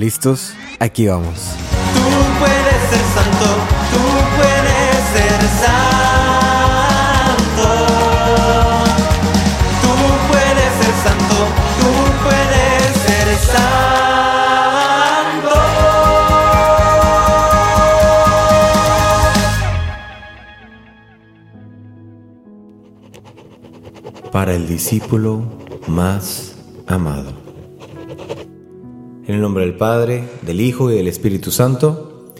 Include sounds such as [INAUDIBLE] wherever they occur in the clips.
¿Listos? Aquí vamos. Tú puedes ser santo, tú puedes ser santo. Tú puedes ser santo, tú puedes ser santo. Para el discípulo más amado. En el nombre del Padre, del Hijo y del Espíritu Santo.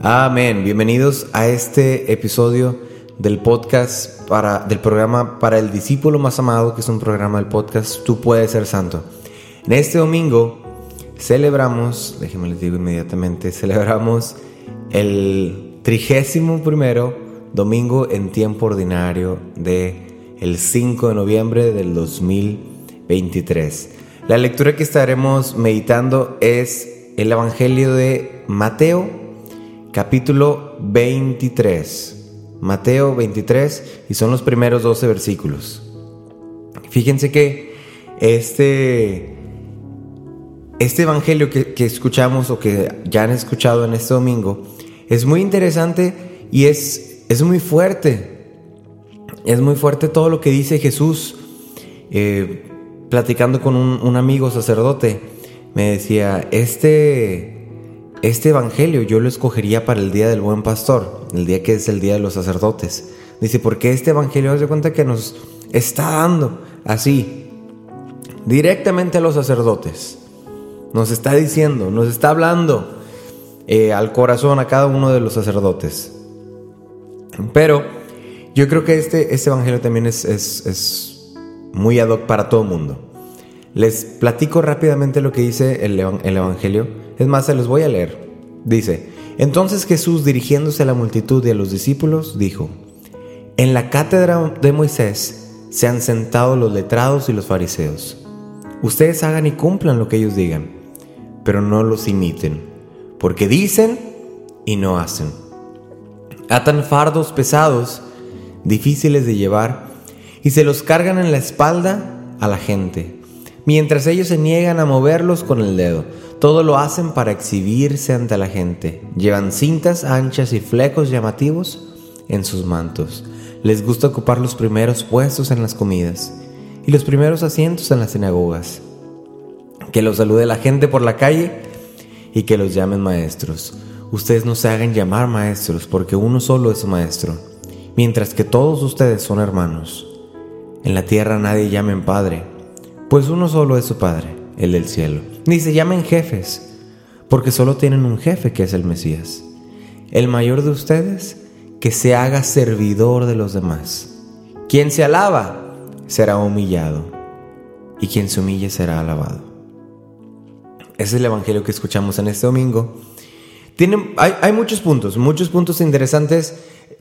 Amén. Bienvenidos a este episodio del podcast para, del programa para el discípulo más amado, que es un programa del podcast Tú puedes ser santo. En este domingo celebramos, déjenme les digo inmediatamente, celebramos el trigésimo primero domingo en tiempo ordinario de el 5 de noviembre del 2023. La lectura que estaremos meditando es el Evangelio de Mateo, capítulo 23. Mateo 23 y son los primeros 12 versículos. Fíjense que este, este Evangelio que, que escuchamos o que ya han escuchado en este domingo es muy interesante y es, es muy fuerte. Es muy fuerte todo lo que dice Jesús. Eh, platicando con un, amigo sacerdote, me decía, este, este evangelio yo lo escogería para el día del buen pastor, el día que es el día de los sacerdotes. Dice, porque este evangelio hace cuenta que nos está dando así, directamente a los sacerdotes. Nos está diciendo, nos está hablando eh, al corazón a cada uno de los sacerdotes. Pero yo creo que este, este evangelio también es muy ad hoc para todo mundo. Les platico rápidamente lo que dice el, el evangelio. Es más, se los voy a leer. Dice, entonces Jesús dirigiéndose a la multitud y a los discípulos, dijo, en la cátedra de Moisés se han sentado los letrados y los fariseos. Ustedes hagan y cumplan lo que ellos digan, pero no los imiten, porque dicen y no hacen. Atan fardos pesados difíciles de llevar y se los cargan en la espalda a la gente, mientras ellos se niegan a moverlos con el dedo. Todo lo hacen para exhibirse ante la gente. Llevan cintas anchas y flecos llamativos en sus mantos. Les gusta ocupar los primeros puestos en las comidas y los primeros asientos en las sinagogas. Que los salude la gente por la calle y que los llamen maestros. Ustedes no se hagan llamar maestros porque uno solo es maestro mientras que todos ustedes son hermanos. En la tierra nadie llamen Padre, pues uno solo es su Padre, el del cielo. Ni se llamen jefes, porque solo tienen un jefe que es el Mesías. El mayor de ustedes, que se haga servidor de los demás. Quien se alaba, será humillado, y quien se humille será alabado. Ese es el Evangelio que escuchamos en este domingo. Tiene, hay, muchos puntos, muchos puntos interesantes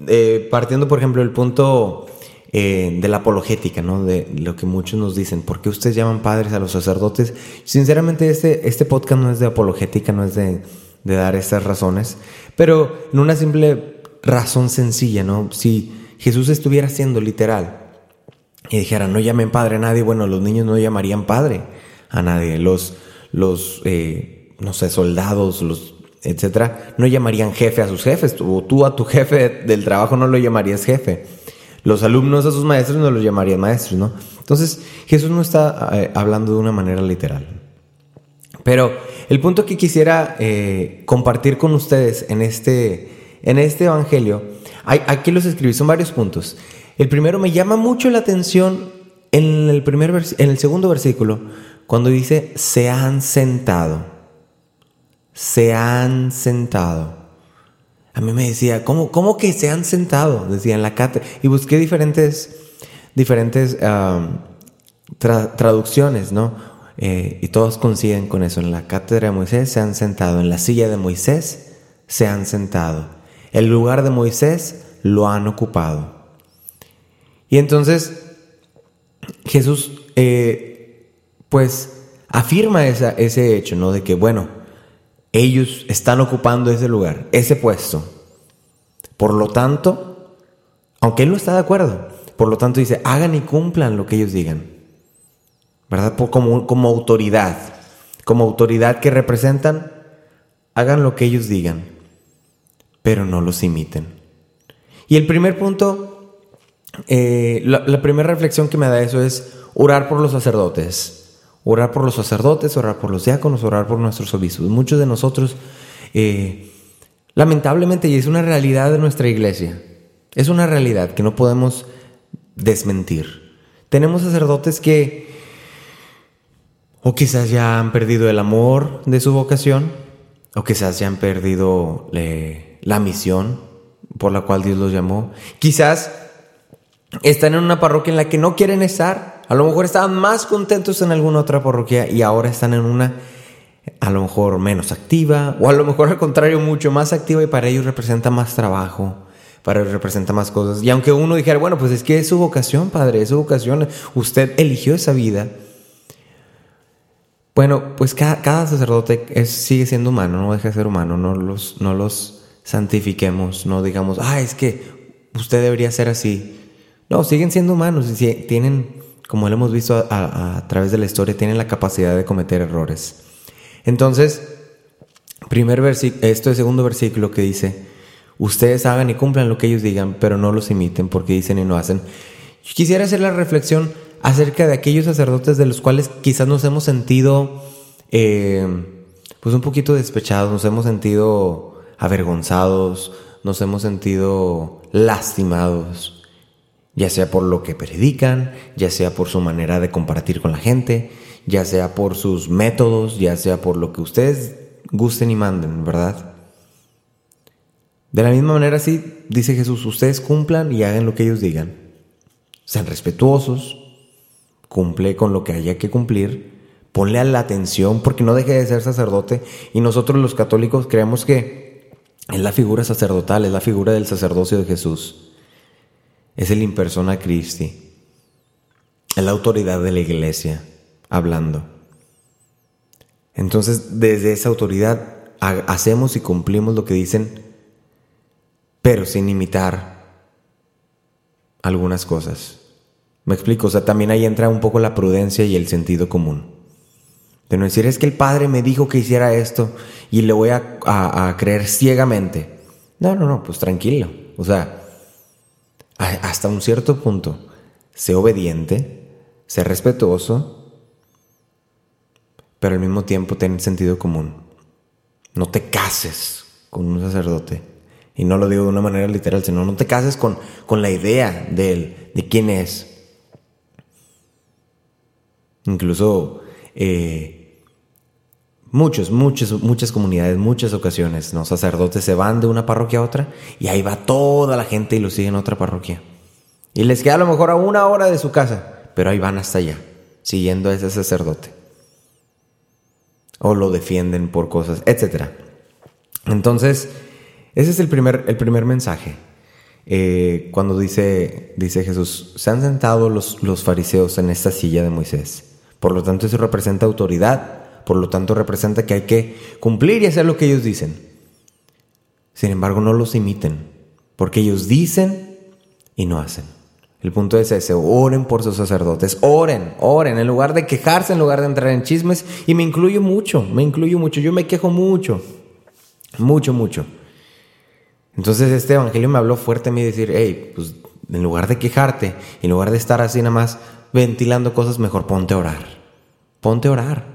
eh, partiendo, por ejemplo, del punto eh, de la apologética, ¿no? De lo que muchos nos dicen, ¿por qué ustedes llaman padres a los sacerdotes? Sinceramente, este, este podcast no es de apologética, no es de, de dar estas razones, pero en una simple razón sencilla, ¿no? Si Jesús estuviera siendo literal y dijera, no llamen padre a nadie, bueno, los niños no llamarían padre a nadie, los, los eh, no sé, soldados, los etcétera, no llamarían jefe a sus jefes, o tú a tu jefe del trabajo no lo llamarías jefe. Los alumnos a sus maestros no los llamarían maestros, ¿no? Entonces, Jesús no está eh, hablando de una manera literal. Pero el punto que quisiera eh, compartir con ustedes en este, en este evangelio, aquí los escribí, son varios puntos. El primero me llama mucho la atención en el, primer en el segundo versículo, cuando dice, se han sentado se han sentado. A mí me decía, ¿cómo, cómo que se han sentado? Decía en la cátedra. Y busqué diferentes, diferentes traducciones, ¿no? Eh, y todos coinciden con eso. En la cátedra de Moisés se han sentado. En la silla de Moisés se han sentado. El lugar de Moisés lo han ocupado. Y entonces Jesús, eh, pues, afirma ese hecho, ¿no? De que, bueno, ellos están ocupando ese lugar, ese puesto. Por lo tanto, aunque él no está de acuerdo, por lo tanto dice, hagan y cumplan lo que ellos digan. ¿Verdad? Como, como autoridad, como autoridad que representan hagan lo que ellos digan, pero no los imiten. Y el primer punto, eh, la, primera reflexión que me da eso es orar por los sacerdotes. Orar por los sacerdotes, orar por los diáconos, orar por nuestros obispos. Muchos de nosotros, eh, lamentablemente, y es una realidad de nuestra iglesia, es una realidad que no podemos desmentir. Tenemos sacerdotes que o quizás ya han perdido el amor de su vocación, o quizás ya han perdido la misión por la cual Dios los llamó. Quizás están en una parroquia en la que no quieren estar. A lo mejor estaban más contentos en alguna otra parroquia y ahora están en una a lo mejor menos activa o a lo mejor al contrario mucho más activa y para ellos representa más trabajo, para ellos representa más cosas. Y aunque uno dijera, bueno, pues es que es su vocación, padre, es su vocación, usted eligió esa vida. Bueno, pues cada, sacerdote es, sigue siendo humano, no deja de ser humano, no los, no los santifiquemos, no digamos, ah, es que usted debería ser así. No, siguen siendo humanos y tienen, como lo hemos visto a, través de la historia, tienen la capacidad de cometer errores. Entonces, primer esto es segundo versículo que dice, ustedes hagan y cumplan lo que ellos digan, pero no los imiten porque dicen y no hacen. quisiera hacer la reflexión acerca de aquellos sacerdotes de los cuales quizás nos hemos sentido eh, pues un poquito despechados, nos hemos sentido avergonzados, nos hemos sentido lastimados, ya sea por lo que predican, ya sea por su manera de compartir con la gente, ya sea por sus métodos, ya sea por lo que ustedes gusten y manden, ¿verdad? De la misma manera, sí, dice Jesús, ustedes cumplan y hagan lo que ellos digan. Sean respetuosos, cumple con lo que haya que cumplir, ponle a la atención porque no deje de ser sacerdote y nosotros los católicos creemos que es la figura sacerdotal, es la figura del sacerdocio de Jesús, es el impersona Christi, es la autoridad de la iglesia hablando. Entonces, desde esa autoridad hacemos y cumplimos lo que dicen, pero sin imitar algunas cosas. Me explico, o sea, también ahí entra un poco la prudencia y el sentido común. De no decir, es que el Padre me dijo que hiciera esto y le voy a, creer ciegamente. No, no, no, pues tranquilo. O sea, hasta un cierto punto, sé obediente, sé respetuoso, pero al mismo tiempo ten sentido común. No te cases con un sacerdote. Y no lo digo de una manera literal, sino no te cases con, con la idea de él, de quién es. Incluso eh, muchos, muchos, muchas comunidades, muchas ocasiones, los sacerdotes se van de una parroquia a otra y ahí va toda la gente y lo siguen a otra parroquia. Y les queda a lo mejor a una hora de su casa, pero ahí van hasta allá, siguiendo a ese sacerdote. O lo defienden por cosas, etc. Entonces, ese es el primer, el primer mensaje. Eh, cuando dice, dice Jesús, se han sentado los, los fariseos en esta silla de Moisés. Por lo tanto, eso representa autoridad, por lo tanto representa que hay que cumplir y hacer lo que ellos dicen. Sin embargo, no los imiten, porque ellos dicen y no hacen. El punto es ese, oren por sus sacerdotes, oren, oren, en lugar de quejarse, en lugar de entrar en chismes, y me incluyo mucho, me incluyo mucho, yo me quejo mucho, mucho, mucho. Entonces este evangelio me habló fuerte a mí decir, hey, pues en lugar de quejarte, en lugar de estar así nada más ventilando cosas, mejor ponte a orar. Ponte a orar.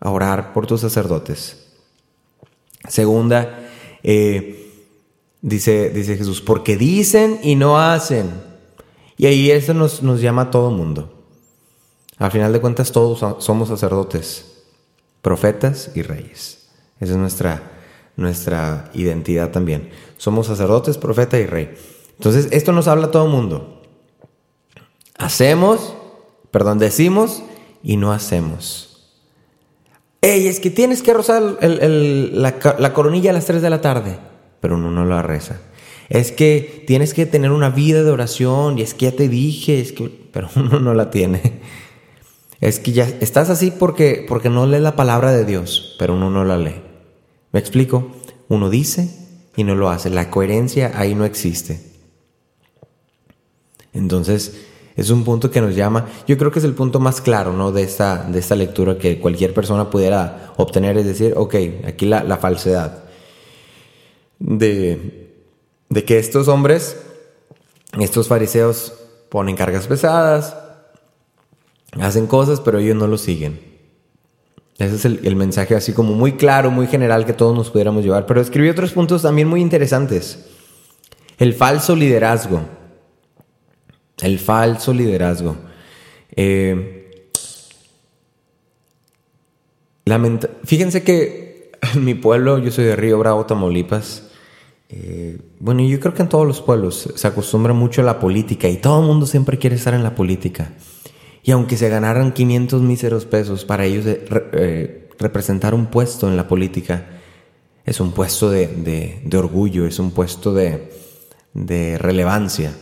A orar por tus sacerdotes. Segunda, eh, dice, dice Jesús, porque dicen y no hacen. Y ahí eso nos, nos llama a todo mundo. Al final de cuentas todos somos sacerdotes, profetas y reyes. Esa es nuestra, nuestra identidad también. Somos sacerdotes, profeta y rey. Entonces, esto nos habla a todo mundo. Hacemos Perdón, decimos y no hacemos. Ey, es que tienes que rozar la, coronilla a las 3 de la tarde, pero uno no la reza. Es que tienes que tener una vida de oración y es que ya te dije, es que, pero [LAUGHS] uno no la tiene. Es que ya estás así porque, porque no lees la palabra de Dios, pero uno no la lee. ¿Me explico? Uno dice y no lo hace. La coherencia ahí no existe. Entonces, Es un punto que nos llama, yo creo que es el punto más claro ¿no? de, esta, de esta lectura que cualquier persona pudiera obtener, es decir, ok, aquí la, falsedad de, de que estos hombres, estos fariseos, ponen cargas pesadas, hacen cosas, pero ellos no lo siguen. Ese es el, el, mensaje así como muy claro, muy general que todos nos pudiéramos llevar. Pero escribí otros puntos también muy interesantes. El falso liderazgo. El falso liderazgo. Eh, Fíjense que en [LAUGHS] mi pueblo, yo soy de Río Bravo, Tamaulipas. Eh, bueno, yo creo que en todos los pueblos se acostumbra mucho a la política y todo el mundo siempre quiere estar en la política. Y aunque se ganaran 500 míseros pesos para ellos eh, representar un puesto en la política, es un puesto de, de, de orgullo, es un puesto de relevancia.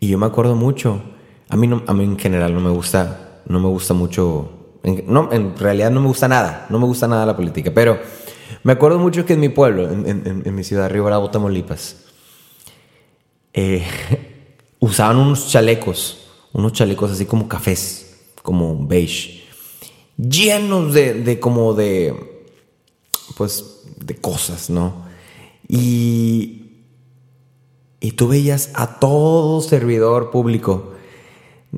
Y yo me acuerdo mucho, a mí, no, a mí en general no me gusta, no me gusta mucho, en, no, en realidad no me gusta nada, no me gusta nada la política, pero me acuerdo mucho que en mi pueblo, en, mi ciudad, Río Bravo, Tamaulipas, eh, [LAUGHS] usaban unos chalecos, unos chalecos así como cafés, como beige, llenos de, de como de, pues, de cosas, ¿no? Y, y tú veías a todo servidor público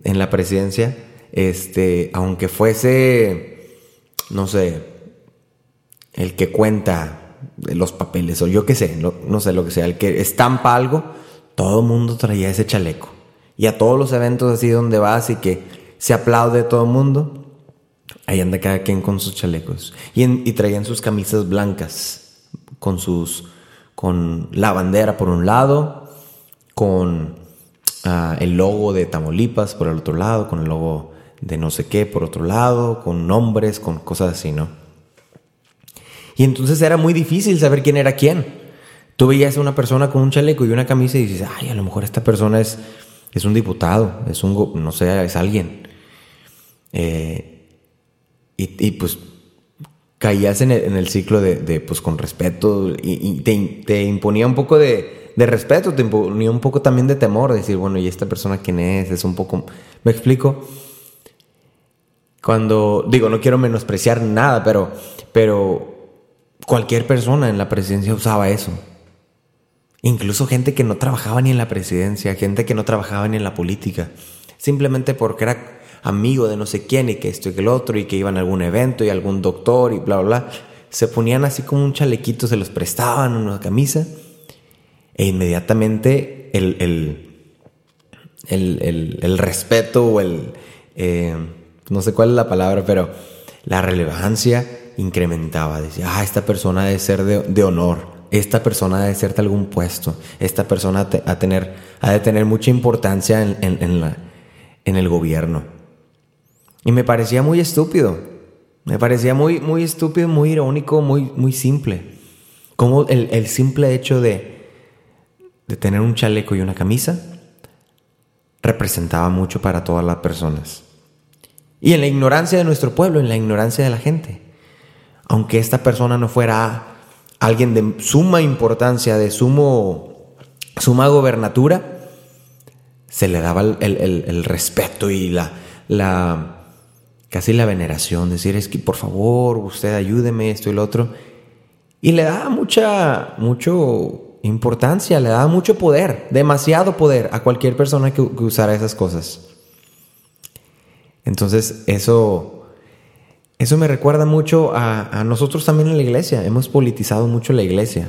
en la presidencia, este, aunque fuese, no sé, el que cuenta los papeles o yo qué sé, no, sé lo que sea, el que estampa algo, todo el mundo traía ese chaleco. Y a todos los eventos así donde vas y que se aplaude todo el mundo, ahí anda cada quien con sus chalecos. Y, en, y traían sus camisas blancas, con sus, con la bandera por un lado, con uh, el logo de Tamaulipas por el otro lado, con el logo de no sé qué por otro lado, con nombres, con cosas así, ¿no? Y entonces era muy difícil saber quién era quién. Tú veías a una persona con un chaleco y una camisa y dices, ay, a lo mejor esta persona es, es un diputado, es un, no sé, es alguien. Eh, y, pues caías en el, ciclo de, pues con respeto y, te imponía un poco de, de respeto, imponía un poco también de temor, decir, bueno, ¿y esta persona quién es? Es un poco... ¿Me explico? Cuando, digo, no quiero menospreciar nada, pero, pero cualquier persona en la presidencia usaba eso. Incluso gente que no trabajaba ni en la presidencia, gente que no trabajaba ni en la política, simplemente porque era amigo de no sé quién y que esto y que el otro y que iban a algún evento y algún doctor y bla, bla, bla. Se ponían así como un chalequito, se los prestaban una camisa e inmediatamente el, el, el, el respeto o el, eh, no sé cuál es la palabra, pero la relevancia incrementaba. Decía, ah, esta persona debe ser de, de honor, esta persona debe ser de algún puesto, esta persona a tener, ha de tener mucha importancia en, en, en, la, en el gobierno. Y me parecía muy estúpido, me parecía muy, muy estúpido, muy irónico, muy, muy simple. Como el, el simple hecho de, de tener un chaleco y una camisa representaba mucho para todas las personas. Y en la ignorancia de nuestro pueblo, en la ignorancia de la gente. Aunque esta persona no fuera alguien de suma importancia, de sumo, suma gobernatura, se le daba el, el, respeto y la, la, casi la veneración. Decir, es que por favor, usted ayúdeme, esto y lo otro. Y le daba mucha, mucho importancia, le daba mucho poder, demasiado poder a cualquier persona que, que usara esas cosas. Entonces, eso, eso me recuerda mucho a, a, nosotros también en la iglesia. Hemos politizado mucho la iglesia.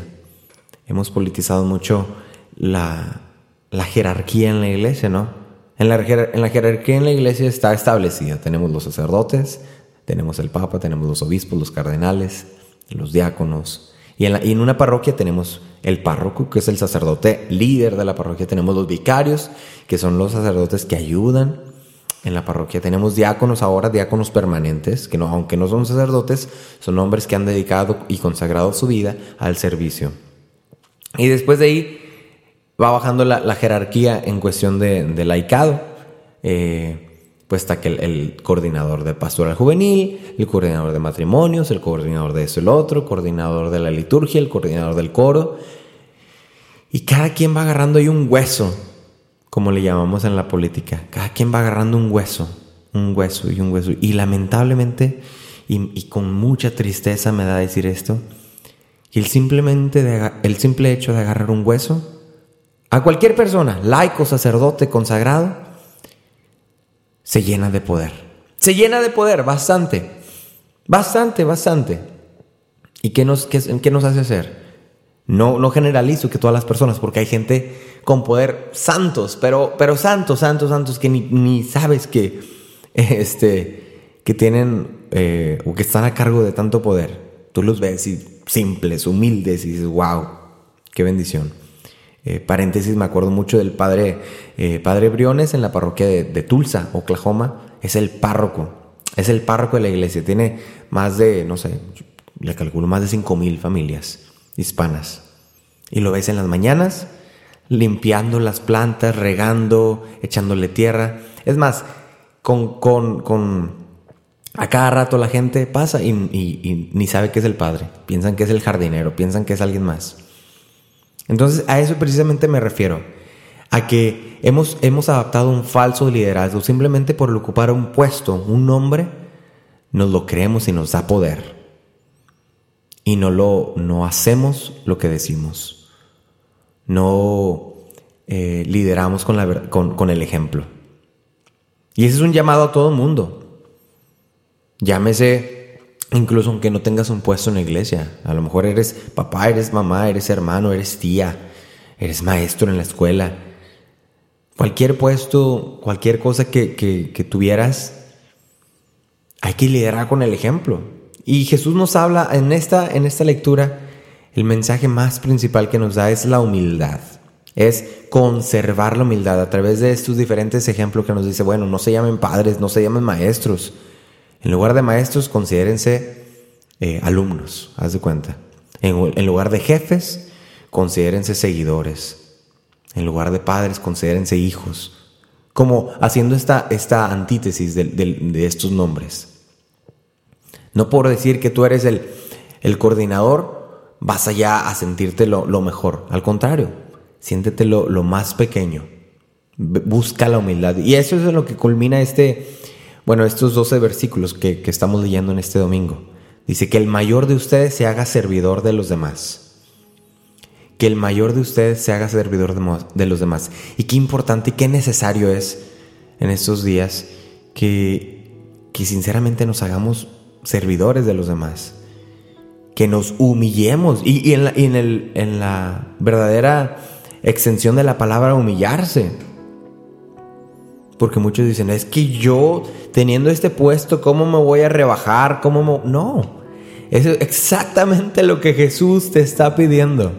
Hemos politizado mucho la, la jerarquía en la iglesia, ¿no? En la, en la jerarquía en la iglesia está establecida. Tenemos los sacerdotes, tenemos el papa, tenemos los obispos, los cardenales, los diáconos, y en, la, y en, una parroquia tenemos el párroco, que es el sacerdote líder de la parroquia. Tenemos los vicarios, que son los sacerdotes que ayudan en la parroquia. Tenemos diáconos ahora, diáconos permanentes, que aunque no son sacerdotes, son hombres que han dedicado y consagrado su vida al servicio. Y después de ahí va bajando la, la jerarquía en cuestión de, de laicado. Eh, pues está que el, coordinador de pastoral juvenil, el coordinador de matrimonios, el coordinador de eso el otro, coordinador de la liturgia, el coordinador del coro. Y cada quien va agarrando ahí un hueso, como le llamamos en la política. Cada quien va agarrando un hueso, un hueso y un hueso. Y lamentablemente, y, con mucha tristeza me da decir esto, que el, simplemente el simple hecho de agarrar un hueso, a cualquier persona, laico, sacerdote, consagrado, se llena de poder. Se llena de poder, bastante. Bastante, bastante. ¿Y qué nos, qué nos hace hacer? No, no generalizo que todas las personas, porque hay gente con poder santos, pero, pero santos, santos, santos, que ni, sabes que, [LAUGHS] este, que tienen eh, o que están a cargo de tanto poder. Tú los ves y simples, humildes y dices, wow, qué bendición. Eh, paréntesis, me acuerdo mucho del padre, eh, padre Briones en la parroquia de, de, Tulsa, Oklahoma. Es el párroco, es el párroco de la iglesia. Tiene más de, no sé, le calculo más de 5 mil familias hispanas. Y lo ves en las mañanas limpiando las plantas, regando, echándole tierra. Es más, con, con, con a cada rato la gente pasa y, ni sabe que es el padre. Piensan que es el jardinero, piensan que es alguien más. Entonces a eso precisamente me refiero. A que hemos, hemos adaptado un falso liderazgo simplemente por ocupar un puesto, un nombre, nos lo creemos y nos da poder. Y no lo no hacemos lo que decimos no eh, lideramos con, la, con, el ejemplo. Y ese es un llamado a todo mundo. Llámese, incluso aunque no tengas un puesto en la iglesia. A lo mejor eres papá, eres mamá, eres hermano, eres tía, eres maestro en la escuela. Cualquier puesto, cualquier cosa que, que tuvieras, hay que liderar con el ejemplo. Y Jesús nos habla en esta, en esta lectura el mensaje más principal que nos da es la humildad. Es conservar la humildad a través de estos diferentes ejemplos que nos dice, bueno, no se llamen padres, no se llamen maestros. En lugar de maestros, considérense eh, alumnos, haz de cuenta. En, lugar de jefes, considérense seguidores. En lugar de padres, considérense hijos. Como haciendo esta, esta antítesis de, de, estos nombres. No por decir que tú eres el, el coordinador, vas allá a sentirte lo, mejor. Al contrario, siéntete lo, más pequeño. Busca la humildad. Y eso es lo que culmina este, bueno, estos 12 versículos que, estamos leyendo en este domingo. Dice que el mayor de ustedes se haga servidor de los demás. Que el mayor de ustedes se haga servidor de, los demás. Y qué importante y qué necesario es en estos días que, que sinceramente nos hagamos servidores de los demás que nos humillemos y, en, la, en, el, en la verdadera extensión de la palabra humillarse. Porque muchos dicen, es que yo teniendo este puesto, ¿cómo me voy a rebajar? ¿Cómo No, es exactamente lo que Jesús te está pidiendo.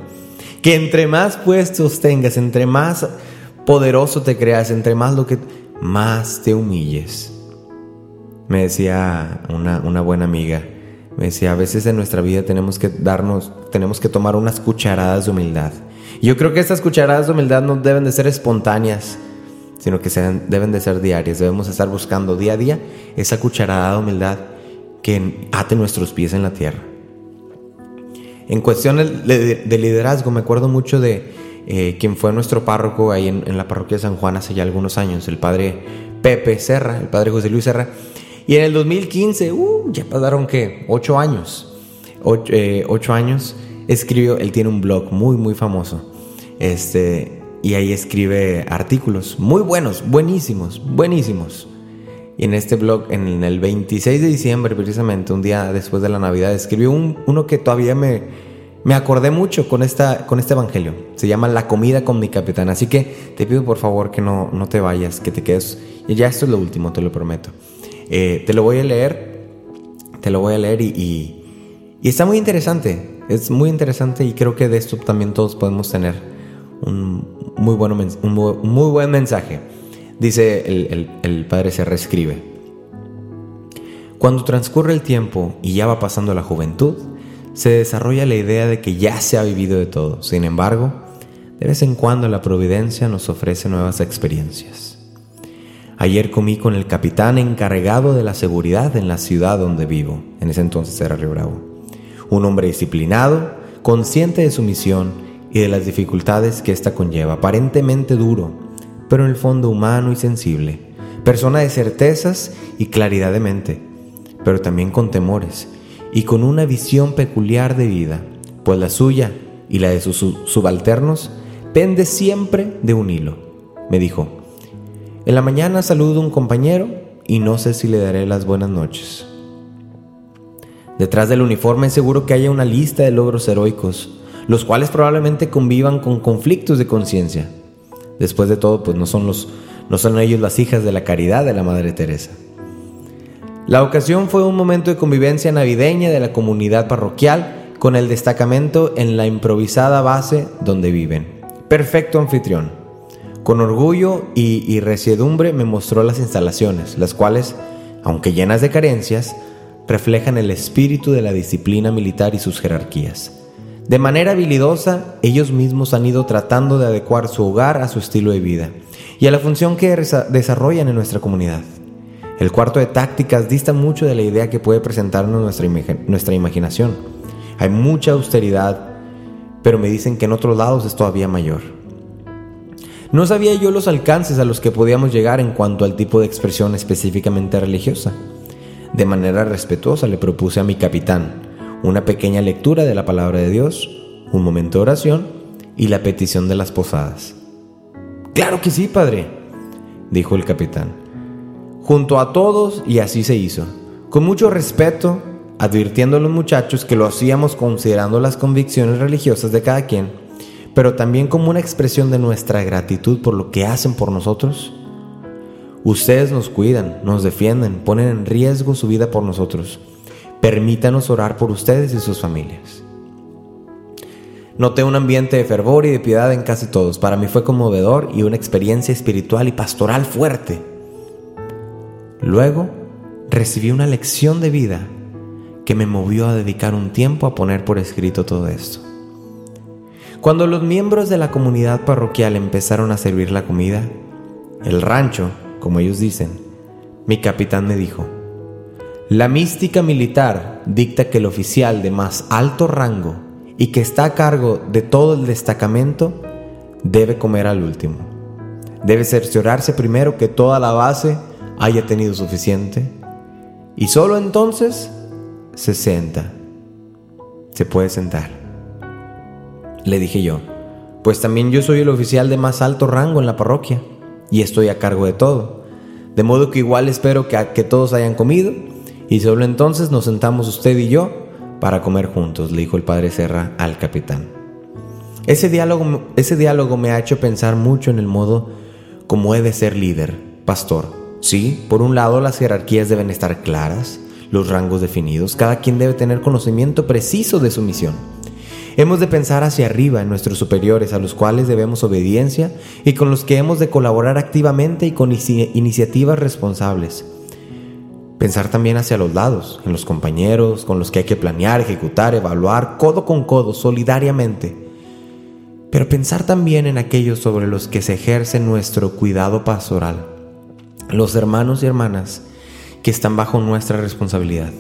Que entre más puestos tengas, entre más poderoso te creas, entre más lo que... más te humilles. Me decía una, una buena amiga, me decía, a veces en nuestra vida tenemos que darnos, tenemos que tomar unas cucharadas de humildad. Yo creo que estas cucharadas de humildad no deben de ser espontáneas, sino que deben de ser diarias. Debemos estar buscando día a día esa cucharada de humildad que ate nuestros pies en la tierra. En cuestión de, liderazgo, me acuerdo mucho de eh, quien fue nuestro párroco ahí en, en la parroquia de San Juan hace ya algunos años, el padre Pepe Serra, el padre José Luis Serra y en el 2015, uh, ya pasaron que ocho años, eh, ocho, años, escribió, él tiene un blog muy, muy famoso. Este, y ahí escribe artículos muy buenos, buenísimos, buenísimos. Y en este blog, en el 26 de diciembre, precisamente, un día después de la Navidad, escribió un, uno que todavía me, me acordé mucho con, esta, con este evangelio. Se llama La comida con mi capitán. Así que te pido por favor que no, no te vayas, que te quedes. Y ya esto es lo último, te lo prometo. Eh, te lo voy a leer, te lo voy a leer y, está muy interesante, es muy interesante y creo que de esto también todos podemos tener un muy, bueno, un muy, buen mensaje. Dice el, el padre se reescribe. Cuando transcurre el tiempo y ya va pasando la juventud, se desarrolla la idea de que ya se ha vivido de todo. Sin embargo, de vez en cuando la providencia nos ofrece nuevas experiencias. Ayer comí con el capitán encargado de la seguridad en la ciudad donde vivo. En ese entonces era Río Bravo. Un hombre disciplinado, consciente de su misión y de las dificultades que ésta conlleva. Aparentemente duro, pero en el fondo humano y sensible, persona de certezas y claridad de mente, pero también con temores y con una visión peculiar de vida, pues la suya y la de sus subalternos pende siempre de un hilo. Me dijo, en la mañana saludo a un compañero y no sé si le daré las buenas noches. Detrás del uniforme es seguro que haya una lista de logros heroicos, los cuales probablemente convivan con conflictos de conciencia. Después de todo, pues no son, ellos las hijas de la caridad de la Madre Teresa. La ocasión fue un momento de convivencia navideña de la comunidad parroquial con el destacamento en la improvisada base donde viven. Perfecto anfitrión. Con orgullo y, y resiedumbre me mostró las instalaciones, las cuales, aunque llenas de carencias, reflejan el espíritu de la disciplina militar y sus jerarquías. De manera habilidosa, ellos mismos han ido tratando de adecuar su hogar a su estilo de vida y a la función que desarrollan en nuestra comunidad. El cuarto de tácticas dista mucho de la idea que puede presentarnos nuestra, nuestra imaginación. Hay mucha austeridad, pero me dicen que en otros lados es todavía mayor. No sabía yo los alcances a los que podíamos llegar en cuanto al tipo de expresión específicamente religiosa. De manera respetuosa le propuse a mi capitán una pequeña lectura de la palabra de Dios, un momento de oración y la petición de las posadas. Claro que sí, padre, dijo el capitán. Junto a todos y así se hizo, con mucho respeto, advirtiendo a los muchachos que lo hacíamos considerando las convicciones religiosas de cada quien, pero también como una expresión de nuestra gratitud por lo que hacen por nosotros. Ustedes nos cuidan, nos defienden, ponen en riesgo su vida por nosotros. Permítanos orar por ustedes y sus familias. Noté un ambiente de fervor y de piedad en casi todos. Para mí fue conmovedor y una experiencia espiritual y pastoral fuerte. Luego recibí una lección de vida que me movió a dedicar un tiempo a poner por escrito todo esto. Cuando los miembros de la comunidad parroquial empezaron a servir la comida, el rancho, como ellos dicen, mi capitán me dijo, la mística militar dicta que el oficial de más alto rango y que está a cargo de todo el destacamento debe comer al último. Debe cerciorarse primero que toda la base haya tenido suficiente y solo entonces se sienta. Se puede sentar. Le dije yo, pues también yo soy el oficial de más alto rango en la parroquia y estoy a cargo de todo. De modo que igual espero que, que todos hayan comido y solo entonces nos sentamos usted y yo para comer juntos, le dijo el padre Serra al capitán. Ese diálogo, ese diálogo me ha hecho pensar mucho en el modo como he de ser líder, pastor. Sí, por un lado las jerarquías deben estar claras, los rangos definidos, cada quien debe tener conocimiento preciso de su misión. Hemos de pensar hacia arriba en nuestros superiores a los cuales debemos obediencia y con los que hemos de colaborar activamente y con iniciativas responsables. Pensar también hacia los lados, en los compañeros con los que hay que planear, ejecutar, evaluar, codo con codo, solidariamente. Pero pensar también en aquellos sobre los que se ejerce nuestro cuidado pastoral, los hermanos y hermanas que están bajo nuestra responsabilidad,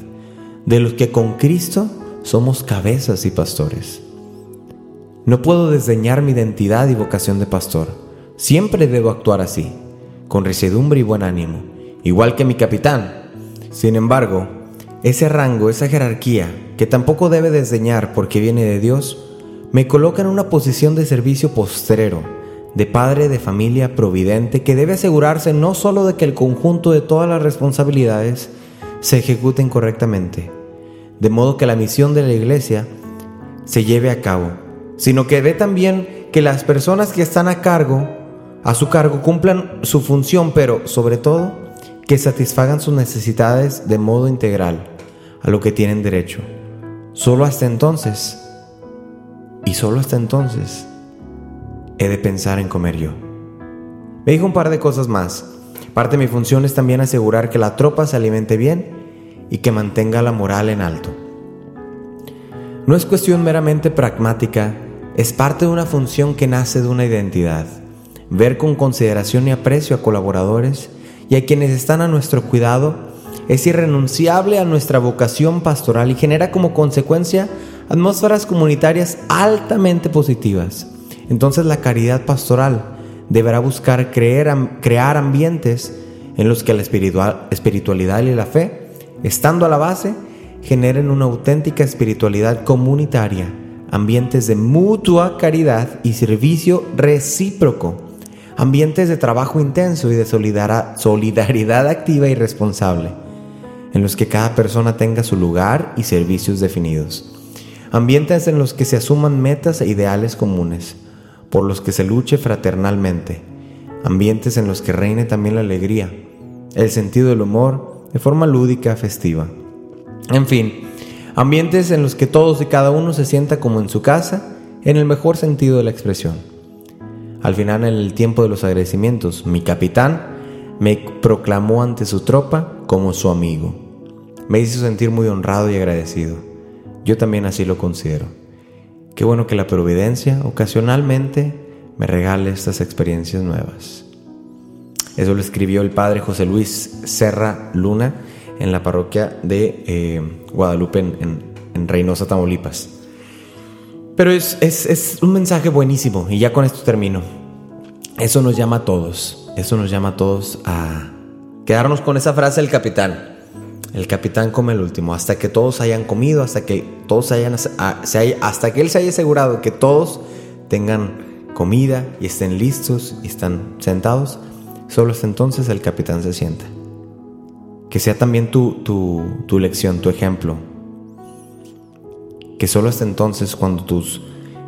de los que con Cristo somos cabezas y pastores. No puedo desdeñar mi identidad y vocación de pastor. Siempre debo actuar así, con resedumbre y buen ánimo, igual que mi capitán, sin embargo, ese rango, esa jerarquía, que tampoco debe desdeñar porque viene de Dios, me coloca en una posición de servicio postrero, de padre de familia providente que debe asegurarse no solo de que el conjunto de todas las responsabilidades se ejecuten correctamente, de modo que la misión de la iglesia se lleve a cabo, sino que ve también que las personas que están a cargo, a su cargo, cumplan su función, pero sobre todo, que satisfagan sus necesidades de modo integral, a lo que tienen derecho. Solo hasta entonces, y solo hasta entonces, he de pensar en comer yo. Me dijo un par de cosas más. Parte de mi función es también asegurar que la tropa se alimente bien y que mantenga la moral en alto. No es cuestión meramente pragmática, es parte de una función que nace de una identidad. Ver con consideración y aprecio a colaboradores y a quienes están a nuestro cuidado es irrenunciable a nuestra vocación pastoral y genera como consecuencia atmósferas comunitarias altamente positivas. Entonces la caridad pastoral deberá buscar crear ambientes en los que la espiritualidad y la fe, estando a la base, generen una auténtica espiritualidad comunitaria, ambientes de mutua caridad y servicio recíproco, ambientes de trabajo intenso y de solidaridad activa y responsable, en los que cada persona tenga su lugar y servicios definidos, ambientes en los que se asuman metas e ideales comunes, por los que se luche fraternalmente, ambientes en los que reine también la alegría, el sentido del humor de forma lúdica, festiva. En fin, ambientes en los que todos y cada uno se sienta como en su casa, en el mejor sentido de la expresión. Al final, en el tiempo de los agradecimientos, mi capitán me proclamó ante su tropa como su amigo. Me hizo sentir muy honrado y agradecido. Yo también así lo considero. Qué bueno que la providencia ocasionalmente me regale estas experiencias nuevas. Eso lo escribió el padre José Luis Serra Luna en la parroquia de eh, Guadalupe en, Reynosa, Tamaulipas. Pero es, es, un mensaje buenísimo y ya con esto termino. Eso nos llama a todos, eso nos llama a todos a quedarnos con esa frase del capitán. El capitán come el último, hasta que todos hayan comido, hasta que todos hayan, hasta que él se haya asegurado que todos tengan comida y estén listos y están sentados, solo hasta entonces el capitán se sienta. Que sea también tu, tu, lección, tu ejemplo. Que solo hasta entonces cuando tus,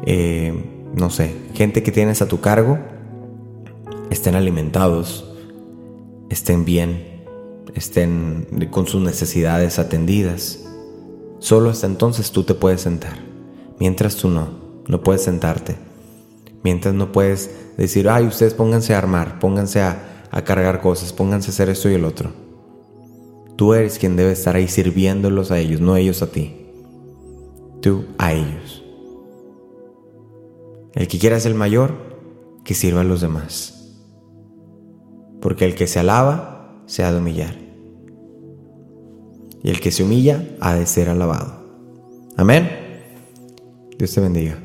eh, no sé, gente que tienes a tu cargo estén alimentados, estén bien estén con sus necesidades atendidas. Solo hasta entonces tú te puedes sentar. Mientras tú no, no puedes sentarte. Mientras no puedes decir, ay, ustedes pónganse a armar, pónganse a, a cargar cosas, pónganse a hacer esto y el otro. Tú eres quien debe estar ahí sirviéndolos a ellos, no ellos a ti. Tú a ellos. El que quiera ser el mayor, que sirva a los demás. Porque el que se alaba, se ha de humillar y el que se humilla ha de ser alabado. Amén. Dios te bendiga.